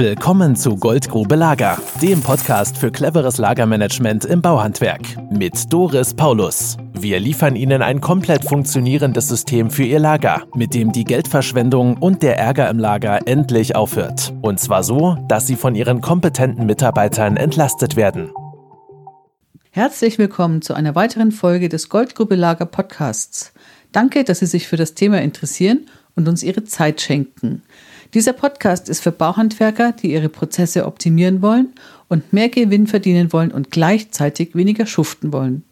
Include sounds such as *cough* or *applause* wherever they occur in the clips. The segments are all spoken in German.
Willkommen zu Goldgrube Lager, dem Podcast für cleveres Lagermanagement im Bauhandwerk mit Doris Paulus. Wir liefern Ihnen ein komplett funktionierendes System für Ihr Lager, mit dem die Geldverschwendung und der Ärger im Lager endlich aufhört. Und zwar so, dass Sie von Ihren kompetenten Mitarbeitern entlastet werden. Herzlich willkommen zu einer weiteren Folge des Goldgrube Lager Podcasts. Danke, dass Sie sich für das Thema interessieren und uns Ihre Zeit schenken. Dieser Podcast ist für Bauhandwerker, die ihre Prozesse optimieren wollen und mehr Gewinn verdienen wollen und gleichzeitig weniger schuften wollen.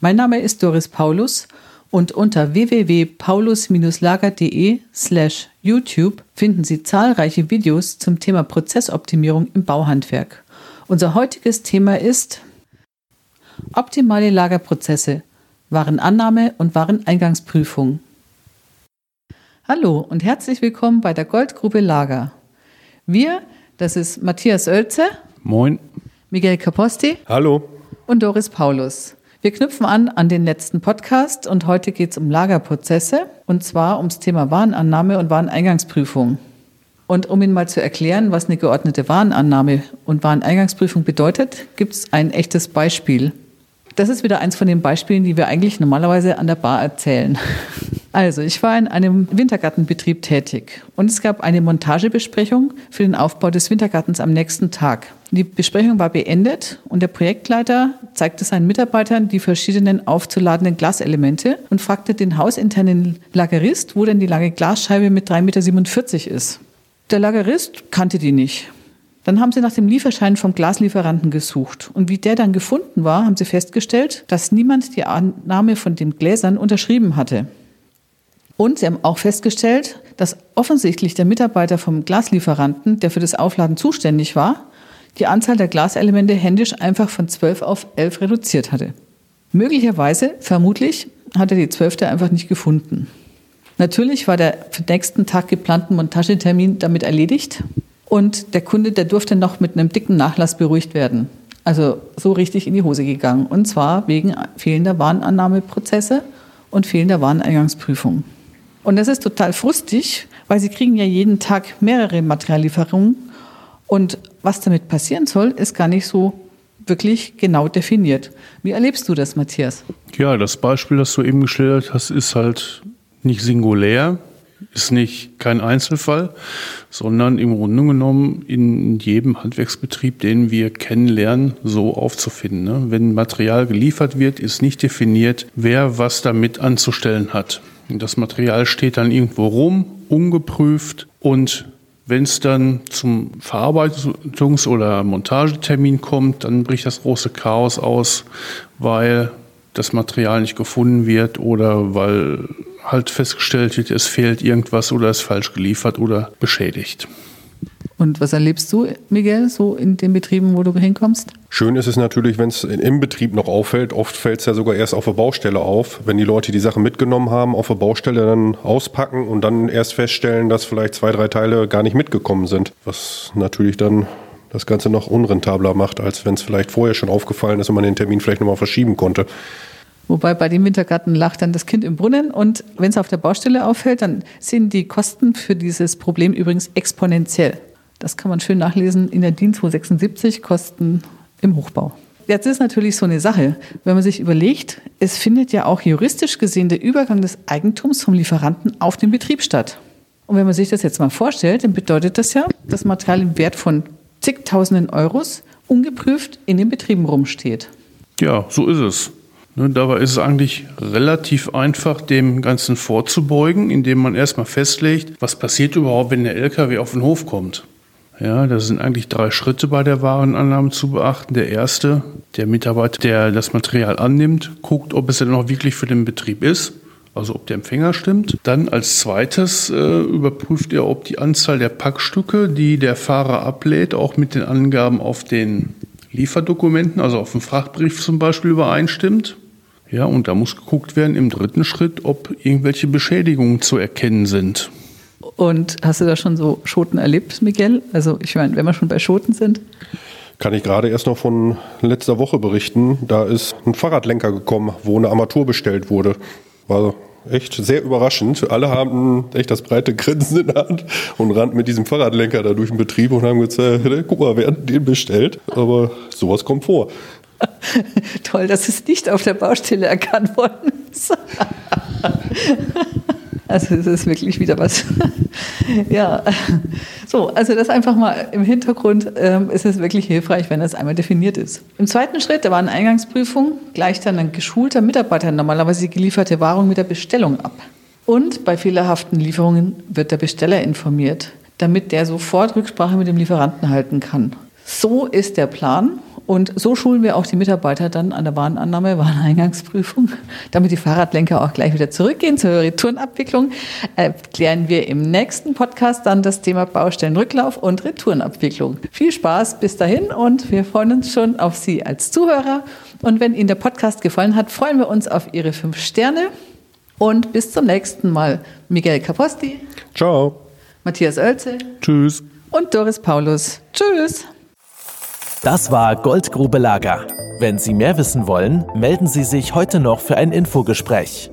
Mein Name ist Doris Paulus und unter www.paulus-lager.de slash YouTube finden Sie zahlreiche Videos zum Thema Prozessoptimierung im Bauhandwerk. Unser heutiges Thema ist optimale Lagerprozesse, Warenannahme und Wareneingangsprüfung. Hallo und herzlich willkommen bei der Goldgrube Lager. Wir, das ist Matthias Oelze. Moin. Miguel Caposti. Hallo. Und Doris Paulus. Wir knüpfen an an den letzten Podcast und heute geht es um Lagerprozesse und zwar ums Thema Warenannahme und Wareneingangsprüfung. Und um Ihnen mal zu erklären, was eine geordnete Warenannahme und Wareneingangsprüfung bedeutet, gibt es ein echtes Beispiel. Das ist wieder eins von den Beispielen, die wir eigentlich normalerweise an der Bar erzählen. *laughs* Also, ich war in einem Wintergartenbetrieb tätig und es gab eine Montagebesprechung für den Aufbau des Wintergartens am nächsten Tag. Die Besprechung war beendet und der Projektleiter zeigte seinen Mitarbeitern die verschiedenen aufzuladenden Glaselemente und fragte den hausinternen Lagerist, wo denn die lange Glasscheibe mit 3,47 Meter ist. Der Lagerist kannte die nicht. Dann haben sie nach dem Lieferschein vom Glaslieferanten gesucht. Und wie der dann gefunden war, haben sie festgestellt, dass niemand die Annahme von den Gläsern unterschrieben hatte. Und sie haben auch festgestellt, dass offensichtlich der Mitarbeiter vom Glaslieferanten, der für das Aufladen zuständig war, die Anzahl der Glaselemente händisch einfach von 12 auf 11 reduziert hatte. Möglicherweise, vermutlich, hat er die zwölfte einfach nicht gefunden. Natürlich war der für den nächsten Tag geplanten Montagetermin damit erledigt und der Kunde, der durfte noch mit einem dicken Nachlass beruhigt werden. Also so richtig in die Hose gegangen. Und zwar wegen fehlender Warenannahmeprozesse und fehlender Wareneingangsprüfung. Und das ist total frustig, weil sie kriegen ja jeden Tag mehrere Materiallieferungen. Und was damit passieren soll, ist gar nicht so wirklich genau definiert. Wie erlebst du das, Matthias? Ja, das Beispiel, das du eben geschildert hast, ist halt nicht singulär, ist nicht kein Einzelfall, sondern im Grunde genommen in jedem Handwerksbetrieb, den wir kennenlernen, so aufzufinden. Ne? Wenn Material geliefert wird, ist nicht definiert, wer was damit anzustellen hat. Das Material steht dann irgendwo rum, ungeprüft und wenn es dann zum Verarbeitungs- oder Montagetermin kommt, dann bricht das große Chaos aus, weil das Material nicht gefunden wird oder weil halt festgestellt wird, es fehlt irgendwas oder ist falsch geliefert oder beschädigt. Und was erlebst du, Miguel, so in den Betrieben, wo du hinkommst? Schön ist es natürlich, wenn es im Betrieb noch auffällt. Oft fällt es ja sogar erst auf der Baustelle auf, wenn die Leute die Sachen mitgenommen haben, auf der Baustelle dann auspacken und dann erst feststellen, dass vielleicht zwei, drei Teile gar nicht mitgekommen sind. Was natürlich dann das Ganze noch unrentabler macht, als wenn es vielleicht vorher schon aufgefallen ist und man den Termin vielleicht nochmal verschieben konnte. Wobei bei dem Wintergarten lacht dann das Kind im Brunnen und wenn es auf der Baustelle auffällt, dann sind die Kosten für dieses Problem übrigens exponentiell. Das kann man schön nachlesen in der DIN 276, Kosten im Hochbau. Jetzt ist natürlich so eine Sache, wenn man sich überlegt, es findet ja auch juristisch gesehen der Übergang des Eigentums vom Lieferanten auf den Betrieb statt. Und wenn man sich das jetzt mal vorstellt, dann bedeutet das ja, dass Material im Wert von zigtausenden Euros ungeprüft in den Betrieben rumsteht. Ja, so ist es. Dabei ist es eigentlich relativ einfach, dem Ganzen vorzubeugen, indem man erstmal festlegt, was passiert überhaupt, wenn der LKW auf den Hof kommt. Ja, das sind eigentlich drei Schritte bei der Warenannahme zu beachten. Der erste, der Mitarbeiter, der das Material annimmt, guckt, ob es denn auch wirklich für den Betrieb ist. Also ob der Empfänger stimmt. Dann als zweites äh, überprüft er, ob die Anzahl der Packstücke, die der Fahrer ablädt, auch mit den Angaben auf den Lieferdokumenten, also auf dem Frachtbrief zum Beispiel, übereinstimmt. Ja, und da muss geguckt werden im dritten Schritt, ob irgendwelche Beschädigungen zu erkennen sind. Und hast du da schon so Schoten erlebt, Miguel? Also ich meine, wenn wir schon bei Schoten sind. Kann ich gerade erst noch von letzter Woche berichten. Da ist ein Fahrradlenker gekommen, wo eine Armatur bestellt wurde. War echt sehr überraschend. Alle haben echt das breite Grinsen in der Hand und rannten mit diesem Fahrradlenker da durch den Betrieb und haben gesagt, guck mal, wer hat den bestellt? Aber sowas kommt vor. *laughs* Toll, dass es nicht auf der Baustelle erkannt worden ist. *laughs* Also es ist wirklich wieder was. *laughs* ja, so, also das einfach mal im Hintergrund ähm, ist es wirklich hilfreich, wenn das einmal definiert ist. Im zweiten Schritt, da war eine Eingangsprüfung, gleicht dann ein geschulter Mitarbeiter normalerweise die gelieferte Wahrung mit der Bestellung ab. Und bei fehlerhaften Lieferungen wird der Besteller informiert, damit der sofort Rücksprache mit dem Lieferanten halten kann. So ist der Plan und so schulen wir auch die Mitarbeiter dann an der Warenannahme, Wareneingangsprüfung, damit die Fahrradlenker auch gleich wieder zurückgehen zur Retourenabwicklung. Erklären wir im nächsten Podcast dann das Thema Baustellenrücklauf und Retourenabwicklung. Viel Spaß bis dahin und wir freuen uns schon auf Sie als Zuhörer. Und wenn Ihnen der Podcast gefallen hat, freuen wir uns auf Ihre fünf Sterne. Und bis zum nächsten Mal. Miguel Caposti. Ciao. Matthias Oelze. Tschüss. Und Doris Paulus. Tschüss. Das war Goldgrube Lager. Wenn Sie mehr wissen wollen, melden Sie sich heute noch für ein Infogespräch.